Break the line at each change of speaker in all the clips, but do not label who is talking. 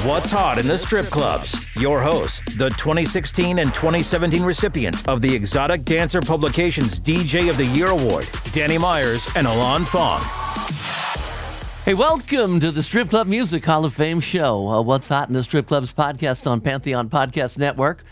What's hot in the strip clubs? Your hosts, the 2016 and 2017 recipients of the Exotic Dancer Publications DJ of the Year Award, Danny Myers and Alon Fong.
Hey, welcome to the Strip Club Music Hall of Fame show. Uh, What's hot in the strip clubs podcast on Pantheon Podcast Network.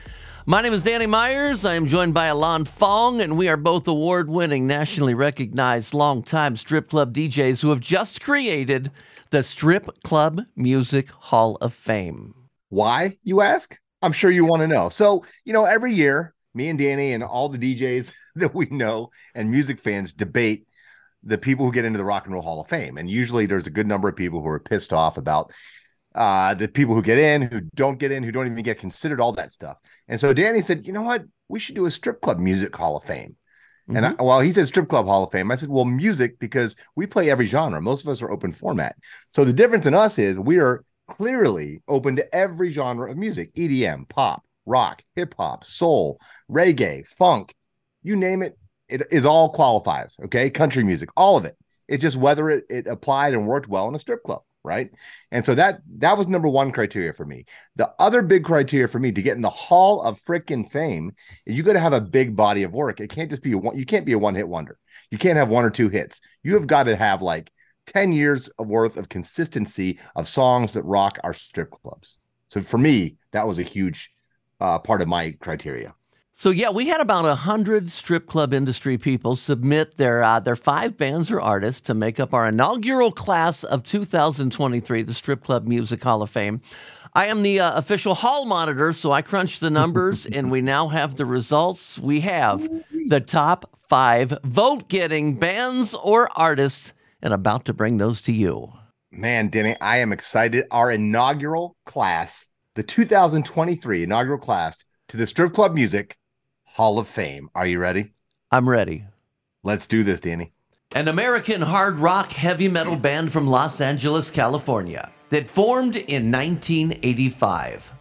My name is Danny Myers. I am joined by Alon Fong, and we are both award winning, nationally recognized, longtime strip club DJs who have just created the Strip Club Music Hall of Fame.
Why, you ask? I'm sure you want to know. So, you know, every year, me and Danny and all the DJs that we know and music fans debate the people who get into the Rock and Roll Hall of Fame. And usually there's a good number of people who are pissed off about uh, the people who get in, who don't get in, who don't even get considered, all that stuff. And so Danny said, you know what? We should do a strip club music hall of fame. And I, well, he said strip club hall of fame. I said, well, music because we play every genre. Most of us are open format. So the difference in us is we are clearly open to every genre of music: EDM, pop, rock, hip hop, soul, reggae, funk, you name it. It is all qualifies. Okay, country music, all of it. It's just whether it, it applied and worked well in a strip club right? And so that that was number one criteria for me. The other big criteria for me to get in the Hall of Freaking Fame is you got to have a big body of work. It can't just be a one. You can't be a one hit wonder. You can't have one or two hits. You have got to have like ten years of worth of consistency of songs that rock our strip clubs. So for me, that was a huge uh, part of my criteria.
So yeah, we had about hundred strip club industry people submit their uh, their five bands or artists to make up our inaugural class of 2023, the Strip Club Music Hall of Fame. I am the uh, official hall monitor, so I crunched the numbers, and we now have the results. We have the top five vote-getting bands or artists, and about to bring those to you.
Man, Denny, I am excited. Our inaugural class, the 2023 inaugural class to the Strip Club Music Hall of Fame. Are you ready?
I'm ready.
Let's do this, Danny.
An American hard rock heavy metal band from Los Angeles, California, that formed in 1985.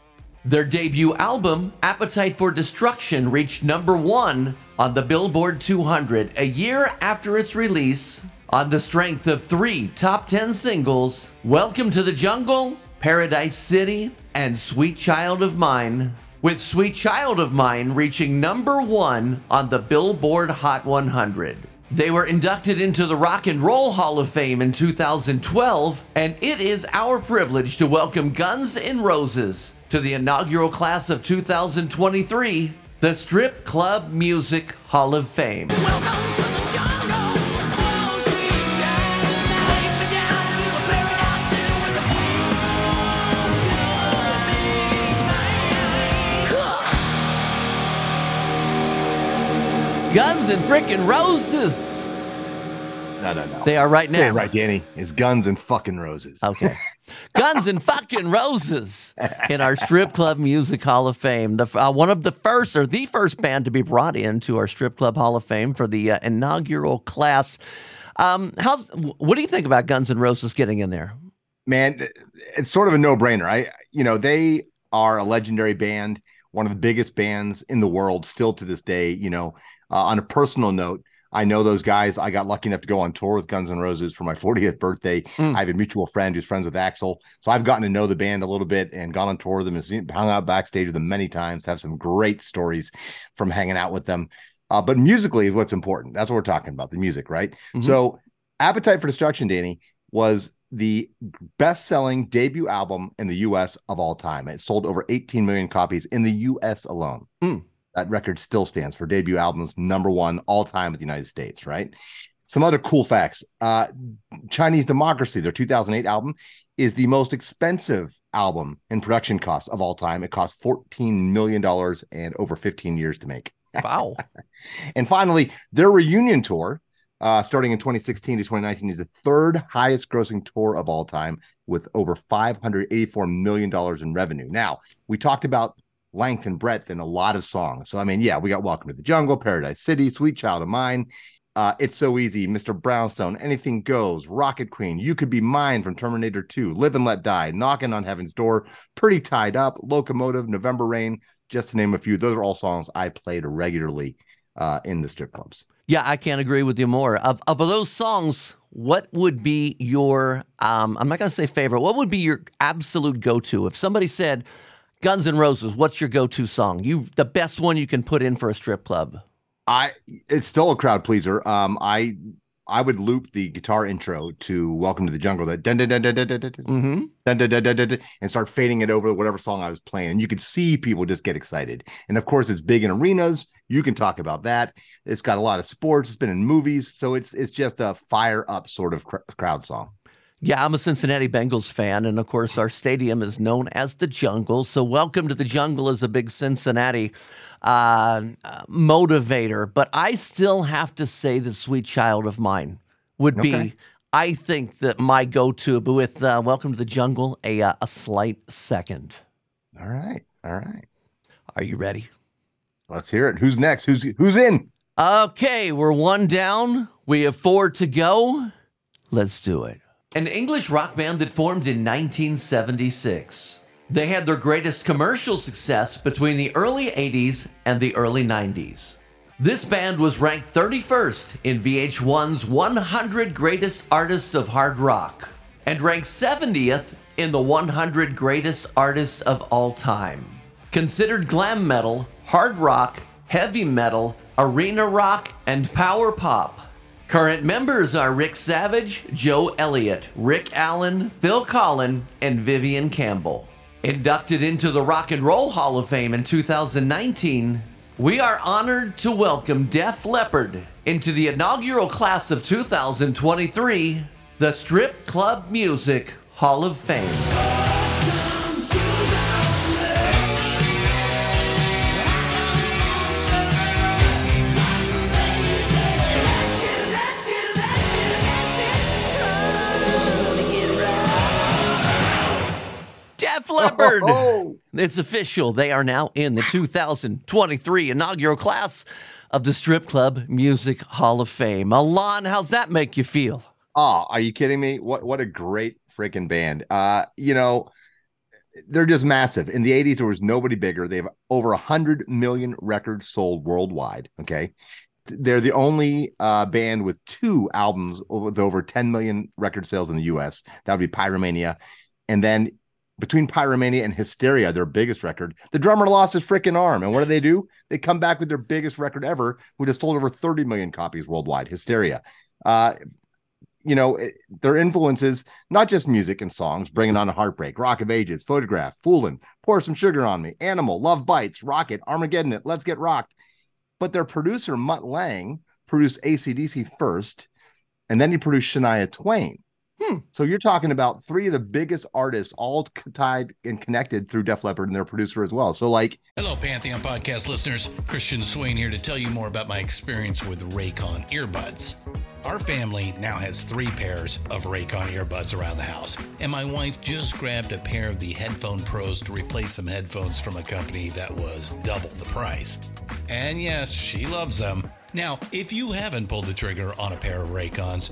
Their debut album, Appetite for Destruction, reached number one on the Billboard 200 a year after its release on the strength of three top 10 singles Welcome to the Jungle, Paradise City, and Sweet Child of Mine, with Sweet Child of Mine reaching number one on the Billboard Hot 100. They were inducted into the Rock and Roll Hall of Fame in 2012, and it is our privilege to welcome Guns N' Roses to the inaugural class of 2023, the Strip Club Music Hall of Fame. Guns and frickin' Roses.
No, no, no.
They are right now.
Say it right, Danny. It's Guns and fucking Roses.
Okay. Guns and fucking Roses in our strip club music hall of fame. The uh, one of the first or the first band to be brought into our strip club hall of fame for the uh, inaugural class. Um, how's what do you think about Guns and Roses getting in there?
Man, it's sort of a no-brainer. I, you know, they are a legendary band, one of the biggest bands in the world, still to this day. You know, uh, on a personal note, I know those guys. I got lucky enough to go on tour with Guns N' Roses for my 40th birthday.
Mm.
I have a mutual friend who's friends with Axl, so I've gotten to know the band a little bit and gone on tour with them and seen, hung out backstage with them many times. Have some great stories from hanging out with them. Uh, but musically is what's important. That's what we're talking about, the music, right?
Mhm.
So, Appetite for Destruction, Danny, was the best-selling debut album in the U.S. of all time. It sold over 18 million copies in the U.S. alone.
Mm.
That record still stands for debut albums number one all time in the United States, right? Some other cool facts. Uh, Chinese Democracy, their 2008 album, is the most expensive album in production costs of all time. It cost $14 million and over 15 years to make.
Wow.
And finally, their reunion tour, uh, starting in 2016 to 2019, is the third highest grossing tour of all time with over $584 million in revenue. Now, we talked about length and breadth in a lot of songs. So, I mean, yeah, we got Welcome to the Jungle, Paradise City, Sweet Child of Mine. Uh, it's so easy, Mr. Brownstone, Anything Goes, Rocket Queen, You Could Be Mine from Terminator 2, Live and Let Die, Knocking on Heaven's Door, Pretty Tied Up, Locomotive, November Rain, just to name a few. Those are all songs I played regularly uh, in the strip clubs.
Yeah, I can't agree with you more. Of of those songs, what would be your, um, I'm not going to say favorite, what would be your absolute go to? If somebody said, Guns N' Roses, what's your go to song? You The best one you can put in for a strip club?
I it's still a crowd pleaser. Um, I I would loop the guitar intro to "Welcome to the Jungle" that dun dun dun dun dun dun dun dun
Mm-hmm.
dun dun dun dun dun, dun, and start fading it over whatever song I was playing, and you could see people just get excited. And of course, it's big in arenas. You can talk about that. It's got a lot of sports. It's been in movies, so it's it's just a fire up sort of cr- crowd song.
Yeah, I'm a Cincinnati Bengals fan, and of course, our stadium is known as the Jungle. So, welcome to the Jungle is a big Cincinnati uh, motivator. But I still have to say, the sweet child of mine would be.
Okay.
I think that my go-to, but with uh, "Welcome to the Jungle," a uh, a slight second.
All right, all right.
Are you ready?
Let's hear it. Who's next? Who's who's in?
Okay, we're one down. We have four to go. Let's do it. An English rock band that formed in 1976. They had their greatest commercial success between the early 80s and the early 90s. This band was ranked 31st in VH1's 100 Greatest Artists of Hard Rock and ranked 70th in the 100 Greatest Artists of All Time. Considered glam metal, hard rock, heavy metal, arena rock, and power pop. Current members are Rick Savage, Joe Elliott, Rick Allen, Phil Collen, and Vivian Campbell. Inducted into the Rock and Roll Hall of Fame in 2019, we are honored to welcome Def Leppard into the inaugural class of 2023, the Strip Club Music Hall of Fame. Def Leppard!
Oh,
It's official. They are now in the 2023 inaugural class of the Strip Club Music Hall of Fame. Alon, how's that make you feel?
Oh, are you kidding me? What what a great freaking band. Uh, you know, they're just massive. In the 80s, there was nobody bigger. They have over hundred million records sold worldwide. Okay. They're the only uh, band with two albums with over 10 million record sales in the US. That would be Pyromania. And then between Pyromania and Hysteria, their biggest record, the drummer lost his freaking arm. And what do they do? They come back with their biggest record ever, which has sold over 30 million copies worldwide, Hysteria. Uh, you know, it- their influences, not just music and songs, bringing on a heartbreak, Rock of Ages, Photograph, Foolin', Pour Some Sugar on Me, Animal, Love Bites, Rocket, Armageddon It, Let's Get Rocked. But their producer, Mutt Lange, produced ACDC first, and then he produced Shania Twain.
Hmm.
So you're talking about three of the biggest artists, all tied and connected through Def Leppard and their producer as well. So, like,
Hello, Pantheon podcast listeners. Christian Swain here to tell you more about my experience with Raycon earbuds. Our family now has three pairs of Raycon earbuds around the house, and my wife just grabbed a pair of the Headphone Pros to replace some headphones from a company that was double the price. And yes, she loves them. Now, if you haven't pulled the trigger on a pair of Raycons,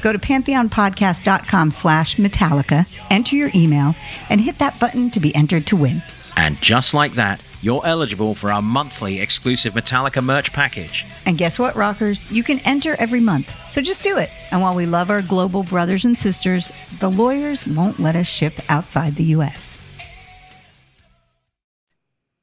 Go to pantheonpodcast.com slash Metallica, enter your email, and hit that button to be entered to win.
And just like that, you're eligible for our monthly exclusive Metallica merch package.
And guess what, rockers? You can enter every month. So just do it. And while we love our global brothers and sisters, the lawyers won't let us ship outside the U.S.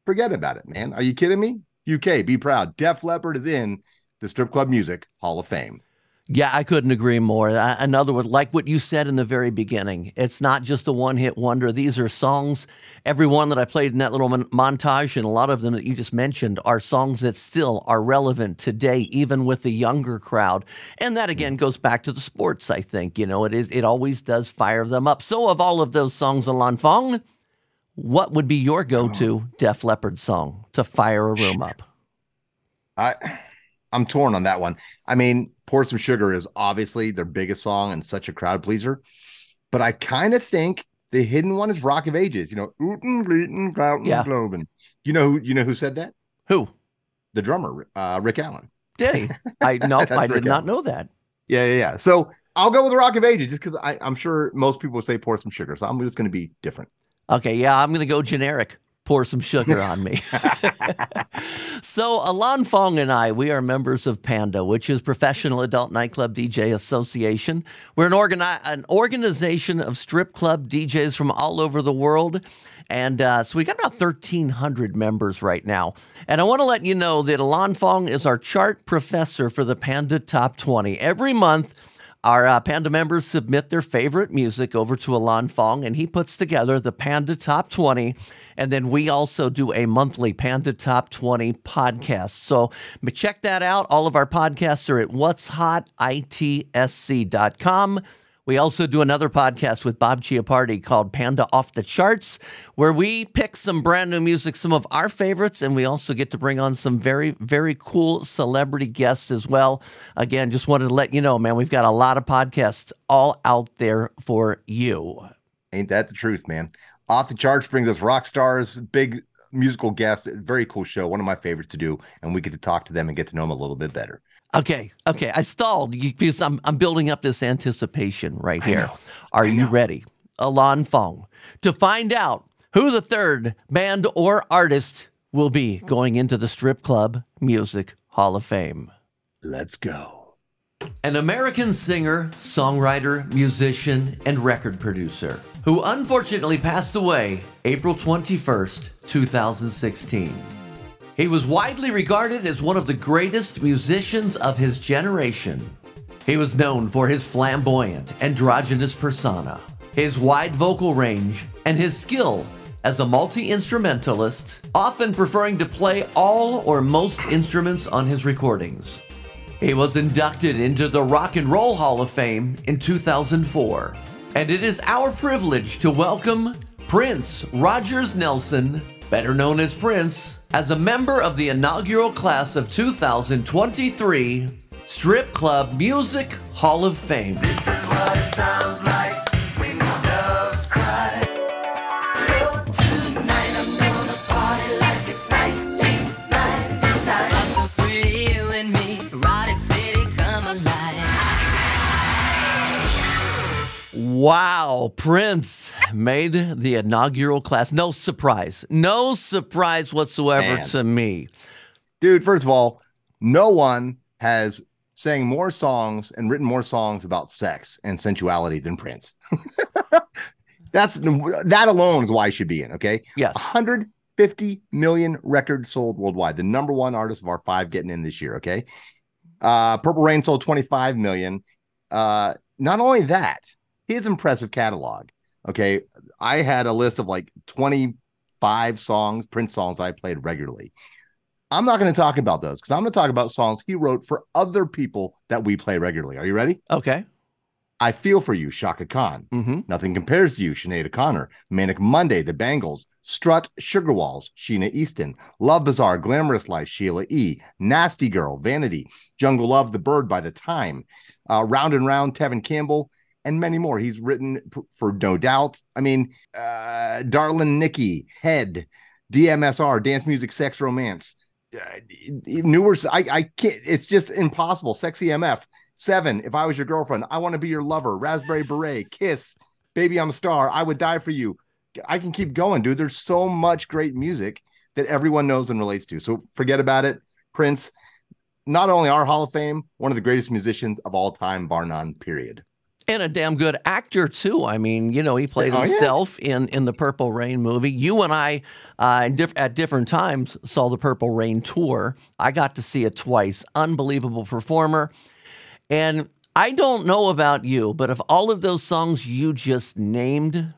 Forget about it, man. Are you kidding me? UK, be proud. Def Leppard is in the Strip Club Music Hall of Fame.
Yeah, I couldn't agree more. In other words, like what you said in the very beginning, it's not just a one hit wonder. These are songs, every one that I played in that little mon- montage, and a lot of them that you just mentioned are songs that still are relevant today, even with the younger crowd. And that again mm. goes back to the sports, I think. You know, it is it always does fire them up. So, of all of those songs, Alon Fong, what would be your go to oh. Def Leppard song to fire a room up?
I I'm torn on that one. I mean, Pour Some Sugar is obviously their biggest song and such a crowd pleaser. But I kind of think the hidden one is Rock of Ages, you know, ootin' bleatin', gloutin',
Yeah.
globin'. You know who you know who said that?
Who?
The drummer, uh, Rick Allen.
Did he? I no, I did
Rick
not
Allen.
know that.
Yeah, yeah, yeah. So I'll go with Rock of Ages just because I'm sure most people would say pour some sugar. So I'm just going to be different.
Okay, yeah, I'm going to go generic. Pour some sugar on me. so, Alon Fong and I, we are members of PANDA, which is Professional Adult Nightclub DJ Association. We're an, organi- an organization of strip club DJs from all over the world. And uh, so we got about 1,300 members right now. And I want to let you know that Alon Fong is our chart professor for the Panda Top 20. Every month, our uh, Panda members submit their favorite music over to Alon Fong, and he puts together the Panda Top 20. And then we also do a monthly Panda Top 20 podcast. So check that out. All of our podcasts are at what's hot, itsc.com. We also do another podcast with Bob Chiappardi called Panda Off the Charts, where we pick some brand new music, some of our favorites, and we also get to bring on some very, very cool celebrity guests as well. Again, just wanted to let you know, man, we've got a lot of podcasts all out there for you.
Ain't that the truth, man? Off the charts brings us rock stars, big musical guests. Very cool show. One of my favorites to do, and we get to talk to them and get to know them a little bit better.
Okay, okay, I stalled because I'm, I'm building up this anticipation right here. Are you ready, Alon Fong, to find out who the third band or artist will be going into the Strip Club Music Hall of Fame?
Let's go.
An American singer, songwriter, musician, and record producer who unfortunately passed away April 21st, 2016. He was widely regarded as one of the greatest musicians of his generation. He was known for his flamboyant, androgynous persona, his wide vocal range, and his skill as a multi instrumentalist, often preferring to play all or most instruments on his recordings. He was inducted into the Rock and Roll Hall of Fame in 2004. And it is our privilege to welcome Prince Rogers Nelson, better known as Prince, as a member of the inaugural class of 2023 Strip Club Music Hall of Fame. Wow, Prince made the inaugural class. No surprise. No surprise whatsoever
Man.
to me.
Dude, first of all, no one has sang more songs and written more songs about sex and sensuality than Prince. That's that alone is why he should be in. Okay,
Yes.
150 million records sold worldwide. The number one artist of our five getting in this year. Okay, uh, Purple Rain sold 25 million. Uh, not only that, his impressive catalog. Okay, I had a list of like 25 songs, Prince songs I played regularly. I'm not going to talk about those because I'm going to talk about songs he wrote for other people that we play regularly. Are you ready?
Okay.
I Feel For You, Chaka Khan.
Mm-hmm.
Nothing Compares to You, Sinead O'Connor. Manic Monday, The Bangles. Strut, Sugar Walls, Sheena Easton. Love Bizarre, Glamorous Life, Sheila E. Nasty Girl, Vanity. Jungle Love, The Bird by The Time. uh, Round and Round, Tevin Campbell, and many more. He's written for No Doubt. I mean, uh, Darlin Nikki, Head, DMSR, Dance Music, Sex Romance. Uh, newer, I, I can't, it's just impossible. Sexy MF, Seven, If I Was Your Girlfriend, I Want to Be Your Lover, Raspberry Beret, Kiss, Baby I'm a Star, I Would Die for You. I can keep going, dude. There's so much great music that everyone knows and relates to. So forget about it. Prince, not only our Hall of Fame, one of the greatest musicians of all time, bar none, period.
And a damn good actor too. I mean, you know, he played
Oh, yeah.
himself in in the Purple Rain movie. You and I, uh, diff- at different times, saw the Purple Rain tour. I got to see it twice. Unbelievable performer, and I don't know about you, but of all of those songs you just named,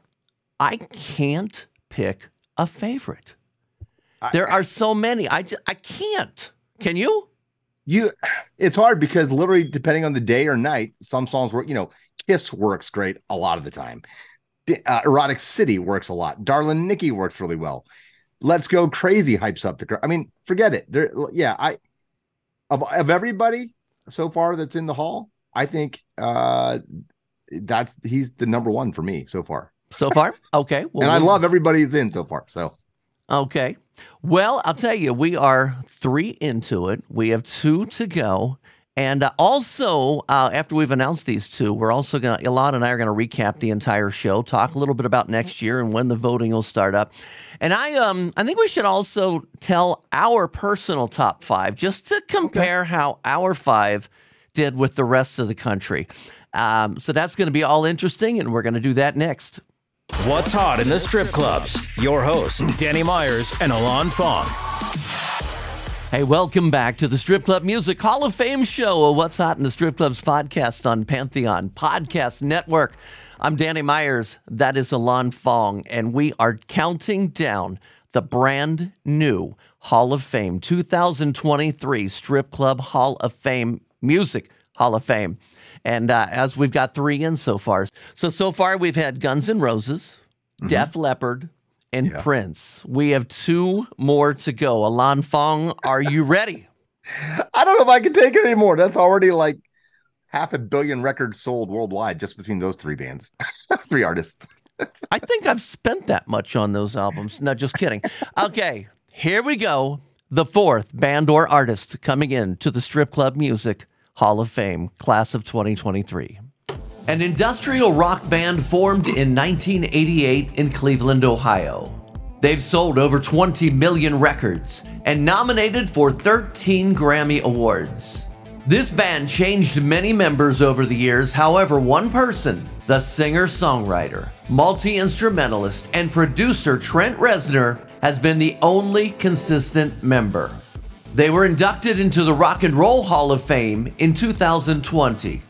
I can't pick a favorite. There are so many. I just I can't. Can you?
You, it's hard because literally, depending on the day or night, some songs were You know, Kiss works great a lot of the time. Uh, Erotic City works a lot. Darlin Nikki works really well. Let's Go Crazy hypes up the. cr- I mean, forget it. There, yeah, I of of everybody so far that's in the hall, I think uh that's he's the number one for me so far.
So far, okay. Well,
and I love everybody that's in so far. So
Okay. Well, I'll tell you, we are three into it. We have two to go. And uh, also, uh, after we've announced these two, we're also going to, Ilan and I are going to recap the entire show, talk a little bit about next year and when the voting will start up. And I, um, I think we should also tell our personal top five just to compare how our five did with the rest of the country. Um, so that's going to be all interesting, and we're going to do that next.
What's hot in the strip clubs? Your hosts, Danny Myers and Alon Fong.
Hey, welcome back to the Strip Club Music Hall of Fame show. a What's Hot in the Strip Clubs podcast on Pantheon Podcast Network. I'm Danny Myers. That is Alon Fong, and we are counting down the brand new Hall of Fame 2023 Strip Club Hall of Fame Music Hall of Fame. And uh, as we've got three in so far. So, so far we've had Guns N' Roses, Def Leppard, and Prince. We have two more to go. Alon Fong, are you ready?
I don't know if I can take it anymore. That's already like half a billion records sold worldwide just between those three bands, three artists.
I think I've spent that much on those albums. No, just kidding. Okay, here we go. The fourth band or artist coming in to the Strip Club Music Hall of Fame, class of 2023. An industrial rock band formed in 1988 in Cleveland, Ohio. They've sold over 20 million records and nominated for 13 Grammy Awards. This band changed many members over the years. However, one person, the singer songwriter, multi instrumentalist, and producer Trent Reznor, has been the only consistent member. They were inducted into the Rock and Roll Hall of Fame in 2020.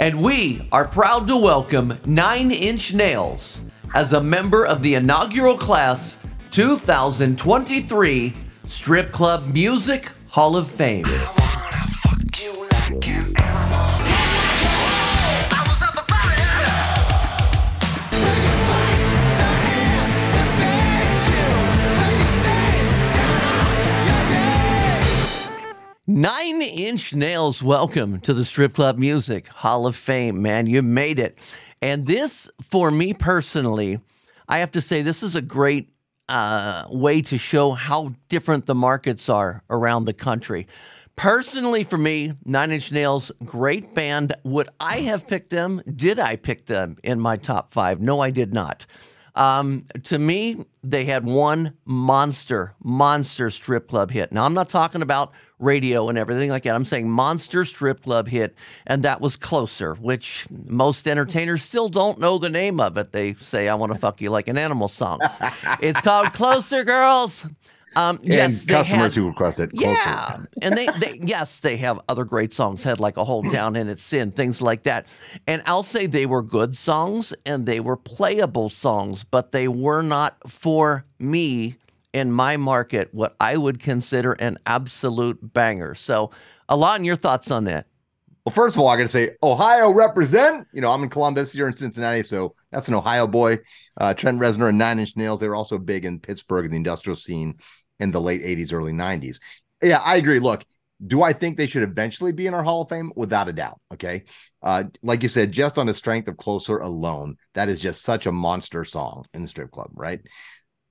And we are proud to welcome Nine Inch Nails as a member of the inaugural class 2023 Strip Club Music Hall of Fame. Nine Inch Nails, welcome to the Strip Club Music Hall of Fame, man. You made it. And this, for me personally, I have to say, this is a great uh, way to show how different the markets are around the country. Personally, for me, Nine Inch Nails, great band. Would I have picked them? Did I pick them in my top five? No, I did not. Um, to me, they had one monster, monster strip club hit. Now, I'm not talking about radio and everything like that. I'm saying monster strip club hit, and that was Closer, which most entertainers still don't know the name of it. They say, I want to fuck you like an animal song. it's called Closer Girls. Um, yes,
and customers
had-
who request it, closer.
yeah, and they, they yes, they have other great songs. Head Like a Hole down in its sin, things like that. And I'll say they were good songs and they were playable songs, but they were not for me in my market what I would consider an absolute banger. So, Alon, your thoughts on that?
Well, first of all, I got to say, Ohio represent. You know, I'm in Columbus, you're in Cincinnati, so that's an Ohio boy. Uh, Trent Reznor and Nine Inch Nails, they were also big in Pittsburgh in the industrial scene in the late 80s, early 90s. Yeah, I agree. Look, Do I think they should eventually be in our Hall of Fame? Without a doubt. Okay. Uh, like you said, just on the strength of Closer alone, that is just such a monster song in the strip club, right?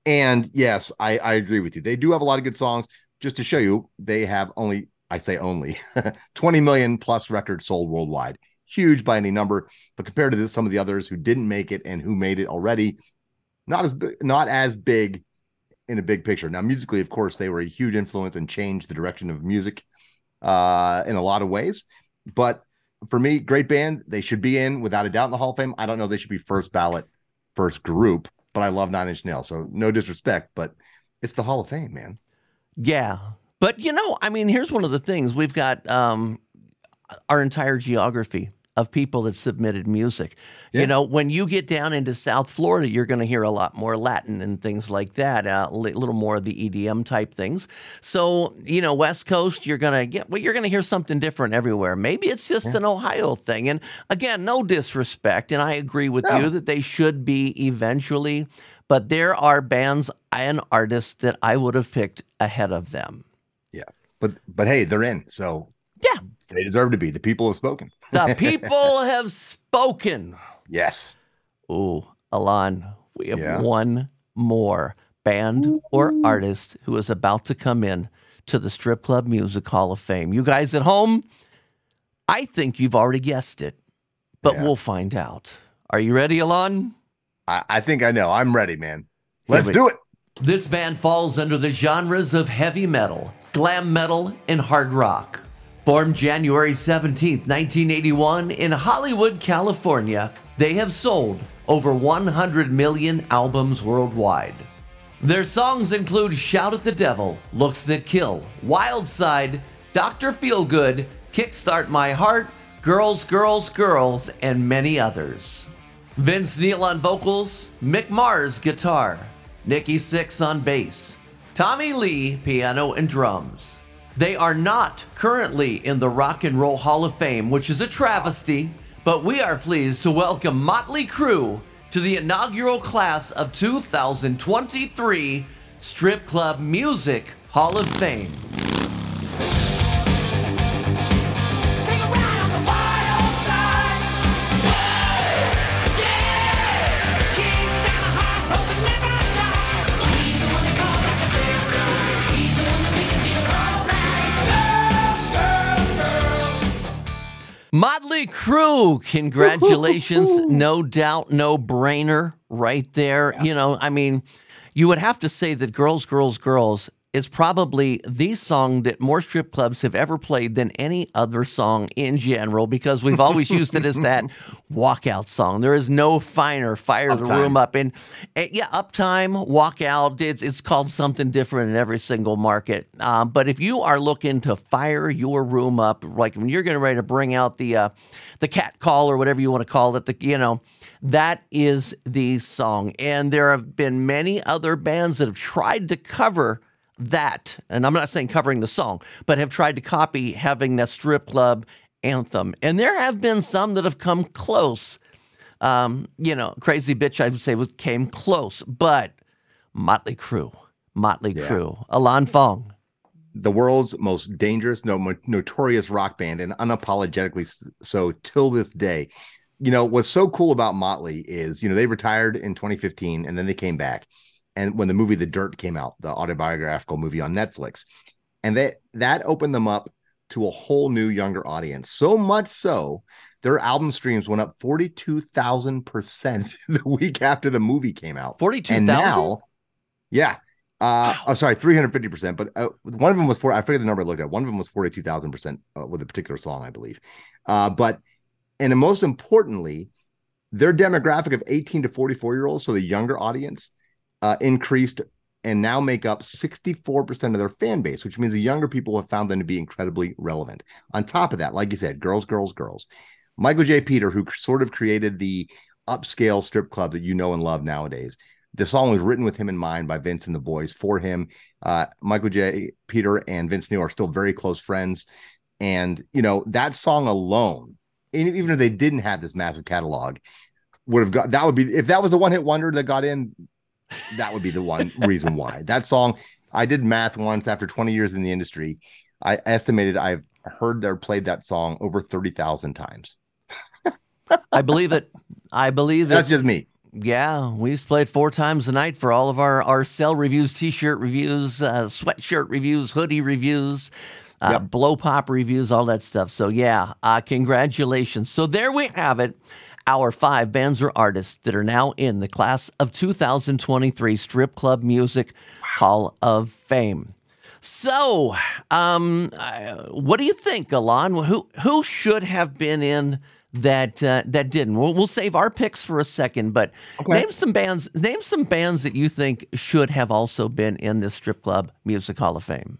And yes, I, I agree with you. They do have a lot of good songs. Just to show you, they have only, I say only, 20 million plus records sold worldwide. Huge by any number, but compared to this, some of the others who didn't make it and who made it already, not as not as big in a big picture. Now, musically, of course, they were a huge influence and changed the direction of music uh, in a lot of ways. But for me, great band. They should be in without a doubt in the Hall of Fame. I don't know they should be first ballot, first group, but I love Nine Inch Nails. So no disrespect, but it's the Hall of Fame, man.
Yeah. But you know, I mean, here's one of the things. We've got um our entire geography of people that submitted music.
Yeah.
You know, when you get down into South Florida, you're going to hear a lot more Latin and things like that, uh, a li- little more of the EDM type things. So, you know, West Coast, you're going to get, well, you're going to hear something different everywhere. Maybe it's just an Ohio thing. And again, no disrespect. And I agree with
No.
you that they should be eventually. But there are bands and artists that I would have picked ahead of them.
Yeah. But but hey, they're in. So
Yeah.
They deserve to be. The people have spoken.
The people have spoken.
Yes.
Ooh, Alon, we have
Yeah.
one more band or artist who is about to come in to the Strip Club Music Hall of Fame. You guys at home, I think you've already guessed it, but
Yeah.
we'll find out. Are you ready, Alon?
I, I think I know. I'm ready, man. Let's do it.
This band falls under the genres of heavy metal, glam metal, and hard rock. Formed January 17, 1981, in Hollywood, California, they have sold over 100 million albums worldwide. Their songs include Shout at the Devil, Looks That Kill, Wild Side, Dr. Feelgood, Kickstart My Heart, Girls, Girls, Girls, and many others. Vince Neil on vocals, Mick Mars guitar, Nikki Sixx on bass, Tommy Lee piano and drums. They are not currently in the Rock and Roll Hall of Fame, which is a travesty, but we are pleased to welcome Motley Crue to the inaugural class of 2023 Strip Club Music Hall of Fame. Motley Crue, congratulations. no doubt, no brainer right there. You know, I mean, you would have to say that Girls, Girls, Girls is probably the song that more strip clubs have ever played than any other song in general because we've always used it as that walkout song. There is no finer, fire the room up. And uh, yeah, uptime, walkout, it's, it's called something different in every single market. Um, but if you are looking to fire your room up, like when you're getting ready to bring out the uh, the cat call or whatever you want to call it, the you know, that is the song. And there have been many other bands that have tried to cover that, and I'm not saying covering the song, but have tried to copy having that strip club anthem. And there have been some that have come close. Um, you know, Crazy Bitch, I would say, was came close, but Motley Crue, Motley
Yeah.
Crue, Alon Fong.
the world's most dangerous, no mo- notorious rock band, and unapologetically so till this day. You know what's so cool about Motley is you know they retired in 2015 and then they came back, and when the movie The Dirt came out, the autobiographical movie on Netflix, and that that opened them up to a whole new younger audience. So much so, their album streams went up 42,000 percent the week after the movie came out.
42,000?
And now, yeah. Uh, oh, sorry, 350%. But uh, one of them was four. I forget the number I looked at. One of them was 42,000% uh, with a particular song, I believe. Uh, but, and most importantly, their demographic of 18 to 44 year olds, so the younger audience, uh, increased and now make up 64% of their fan base, which means the younger people have found them to be incredibly relevant. On top of that, like you said, girls, girls, girls. Michael J. Peter, who sort of created the upscale strip club that you know and love nowadays. The song was written with him in mind by Vince and the boys for him. Uh, Michael J. Peter and Vince Neil are still very close friends. And, you know, that song alone, even if they didn't have this massive catalog, would have got that would be if that was the one hit wonder that got in, that would be the one reason why. That song, I did math once after 20 years in the industry. I estimated I've heard or played that song over 30,000 times.
I believe it. I believe
That's
it.
just me.
Yeah, we used to play it four times a night for all of our, our cell reviews, t shirt reviews, uh, sweatshirt reviews, hoodie reviews, uh,
Yep.
blow pop reviews, all that stuff. So, yeah, uh, congratulations. So, there we have it. Our five bands or artists that are now in the class of 2023 Strip Club Music Hall of Fame. So, um, uh, what do you think, Alon? Who who should have been in that uh, that didn't? We'll, we'll save our picks for a second, but name some bands. Name some bands that you think should have also been in this strip club music hall of fame.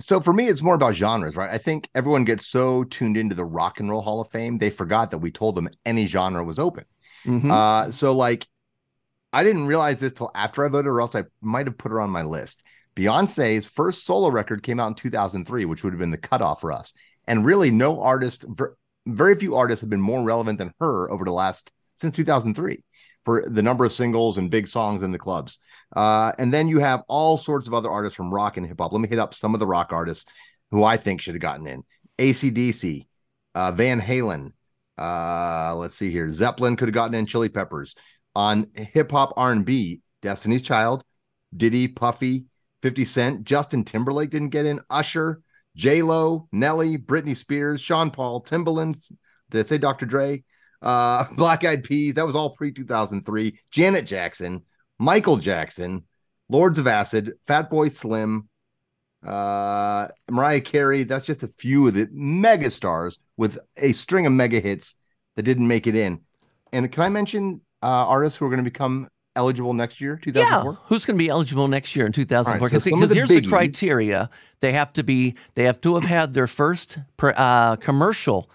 So for me, it's more about genres, right? I think everyone gets so tuned into the Rock and Roll Hall of Fame, they forgot that we told them any genre was open.
Mhm.
Uh, so like, I didn't realize this till after I voted, or else I might have put her on my list. Beyonce's first solo record came out in 2003, which would have been the cutoff for us. And really, no artist, very few artists have been more relevant than her over the last since 2003 for the number of singles and big songs in the clubs. Uh, and then you have all sorts of other artists from rock and hip hop. Let me hit up some of the rock artists who I think should have gotten in ACDC, uh, Van Halen. Uh, let's see here. Zeppelin could have gotten in Chili Peppers on hip hop R&B. Destiny's Child, Diddy, Puffy, 50 Cent, Justin Timberlake didn't get in. Usher, J Lo, Nelly, Britney Spears, Sean Paul, Timbaland. Did I say Dr. Dre? Uh, Black Eyed Peas. That was all pre 2003. Janet Jackson, Michael Jackson, Lords of Acid, Fatboy Slim, uh, Mariah Carey. That's just a few of the mega stars with a string of mega hits that didn't make it in. And can I mention uh, artists who are going to become eligible next year, 2004?
Yeah, who's going to be eligible next year in 2004?
All right, so
Because
some of the
here's the criteria: they have to be, they have to have had their first uh, commercial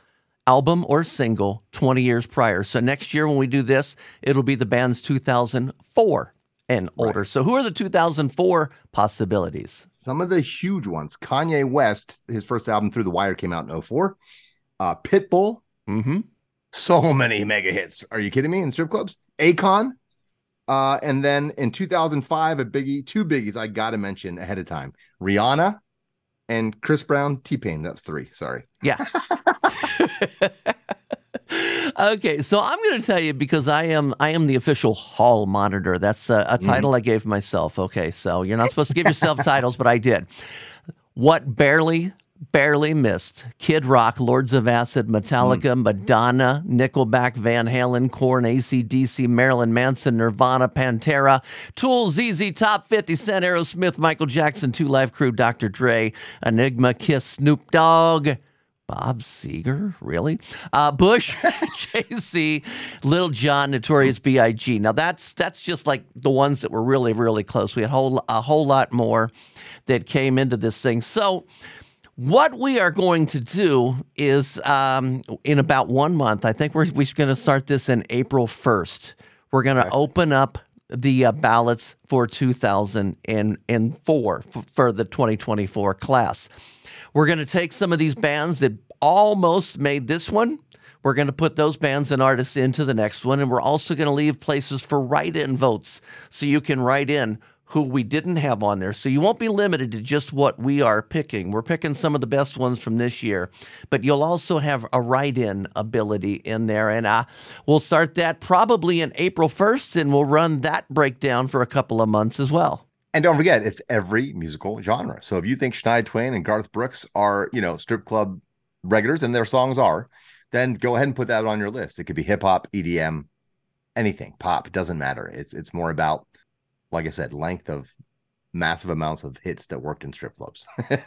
album or single 20 years prior. So next year when we do this, it'll be the band's 2004 and older. So who are the 2004 possibilities?
Some of the huge ones. Kanye West, his first album Through the Wire came out in 04. Uh, Pitbull,
Mm-hmm.
so many mega hits. Are you kidding me? In strip clubs, Akon, uh, and then in 2005, a biggie, two biggies I got to mention ahead of time: Rihanna and Chris Brown, T Pain. That's three. Sorry.
Yeah. okay, so I'm going to tell you because I am I am the official hall monitor. That's a, a mm-hmm. title I gave myself. Okay, so you're not supposed to give yourself titles, but I did. What barely barely missed: Kid Rock, Lords of Acid, Metallica, Madonna, Nickelback, Van Halen, Korn, AC/DC, Marilyn Manson, Nirvana, Pantera, Tool, ZZ Top, 50 Cent, Aerosmith, Michael Jackson, Two Live Crew, Dr. Dre, Enigma, Kiss, Snoop Dogg. Bob Seger, really? Uh, Bush, Z, Lil Jon, Notorious B.I.G. Now that's that's just like the ones that were really really close. We had whole a whole lot more that came into this thing. So what we are going to do is um, in about one month. I think we're we're going to start this in April first. We're going to open up the uh, ballots for 2004 f- for the 2024 class. We're going to take some of these bands that almost made this one. We're going to put those bands and artists into the next one. And we're also going to leave places for write in votes so you can write in who we didn't have on there. So you won't be limited to just what we are picking. We're picking some of the best ones from this year, but you'll also have a write in ability in there. And uh, we'll start that probably in April 1st, and we'll run that breakdown for a couple of months as well.
And don't forget, it's every musical genre. So if you think Shania Twain and Garth Brooks are, you know, strip club regulars, and their songs are, then go ahead and put that on your list. It could be hip hop, EDM, anything, pop. Doesn't matter. It's it's more about, like I said, length of massive amounts of hits that worked in strip clubs.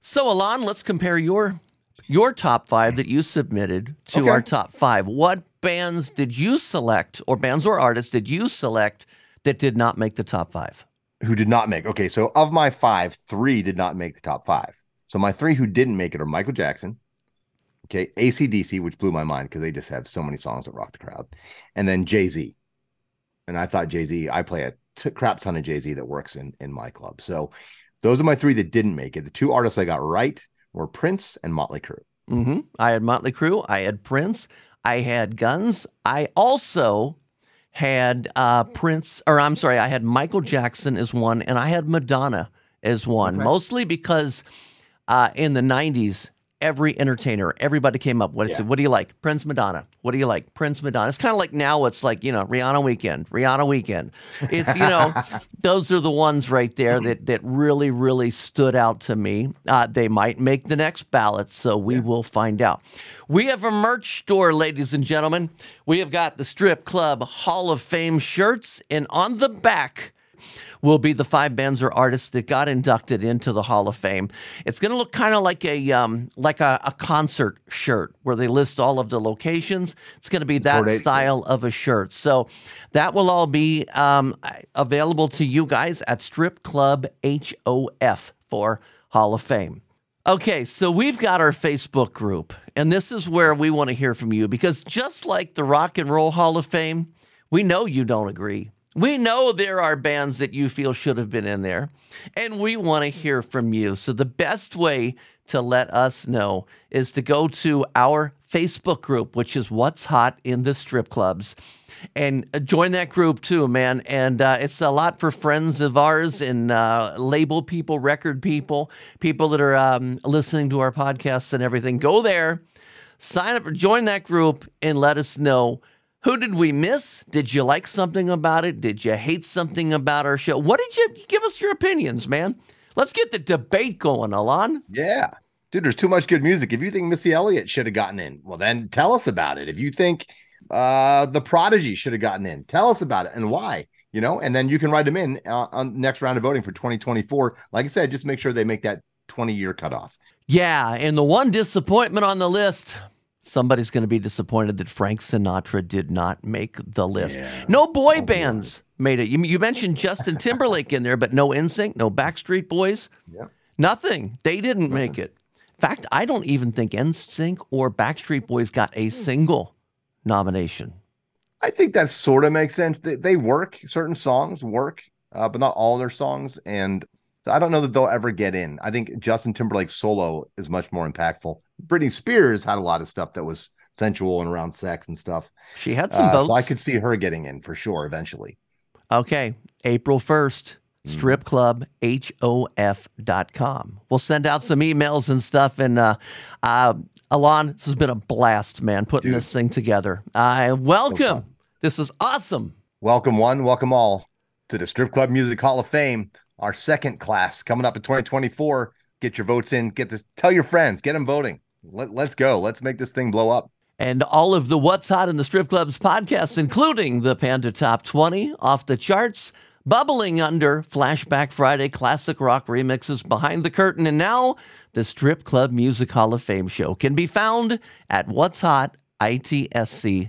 So, Alon, let's compare your your top five that you submitted to
Okay.
our top five. What bands did you select, or bands or artists did you select that did not make the top five?
who did not make. Okay, so of my five, three did not make the top five. So my three who didn't make it are Michael Jackson, okay, ACDC, which blew my mind because they just have so many songs that rock the crowd, and then Jay Z. And I thought Jay Z, I play a t- crap ton of Jay Z that works in in my club. So those are my three that didn't make it. The two artists I got right were Prince and Motley Crue.
hmm I had Motley Crue. I had Prince. I had Guns. I also had uh, Prince, or I'm sorry, I had Michael Jackson as one, and I had Madonna as one,
Okay.
mostly because uh, in the 90s, every entertainer, everybody came up. What,
Yeah.
what do you like? Prince Madonna. What do you like? Prince Madonna. It's kind of like now it's like, you know, Rihanna weekend, Rihanna weekend. It's, you know, those are the ones right there that, that really, really stood out to me. Uh, they might make the next ballot, so we will find out. We have a merch store, ladies and gentlemen. We have got the Strip Club Hall of Fame shirts, and on the back, will be the five bands or artists that got inducted into the Hall of Fame. It's going to look kind of like a um, like a, a concert shirt where they list all of the locations. It's going to be that style of a shirt. So that will all be um, available to you guys at Strip Club HOF for Hall of Fame. Okay, so we've got our Facebook group, and this is where we want to hear from you because just like the Rock and Roll Hall of Fame, we know you don't agree. We know there are bands that you feel should have been in there, and we want to hear from you. So the best way to let us know is to go to our Facebook group, which is What's Hot in the Strip Clubs and uh, join that group too, man. And uh, it's a lot for friends of ours and uh, label people, record people, people that are um, listening to our podcasts and everything. Go there, sign up, join that group, and let us know. Who did we miss? Did you like something about it? Did you hate something about our show? What did you give us your opinions, man? Let's get the debate going, Alon.
Yeah. Dude, there's too much good music. If you think Missy Elliott should have gotten in, well, then tell us about it. If you think uh the Prodigy should have gotten in, tell us about it and why. You know, and then you can write them in uh, on next round of voting for 2024. Like I said, just make sure they make that 20 year cutoff.
Yeah, and the one disappointment on the list, somebody's going to be disappointed that Frank Sinatra did not make the list. No boy bands made it. You, you mentioned Justin Timberlake in there, but no NSYNC, no Backstreet Boys,
Yeah.
nothing. They didn't make it. In fact, I don't even think NSYNC or Backstreet Boys got a single nomination.
I think that sort of makes sense. They, they work, certain songs work, uh, but not all their songs. And I don't know that they'll ever get in. I think Justin Timberlake's solo is much more impactful. Britney Spears had a lot of stuff that was sensual and around sex and stuff.
She had some
Uh,
votes.
so I could see her getting in for sure eventually.
Okay, April 1st, stripclubhof.com. We'll send out some emails and stuff. And uh, uh, Alon, this has been a blast, man, putting
Dude.
this thing together. I welcome. This is awesome.
Welcome one, welcome all to the Strip Club Music Hall of Fame, our second class coming up in 2024. Get your votes in, get this, tell your friends, get them voting. Let, let's go. Let's make this thing blow up.
And all of the What's Hot in the Strip Clubs podcasts, including the Panda Top 20 off the charts, bubbling under Flashback Friday classic rock remixes behind the curtain. And now the Strip Club Music Hall of Fame show can be found at what's hot itsc.com.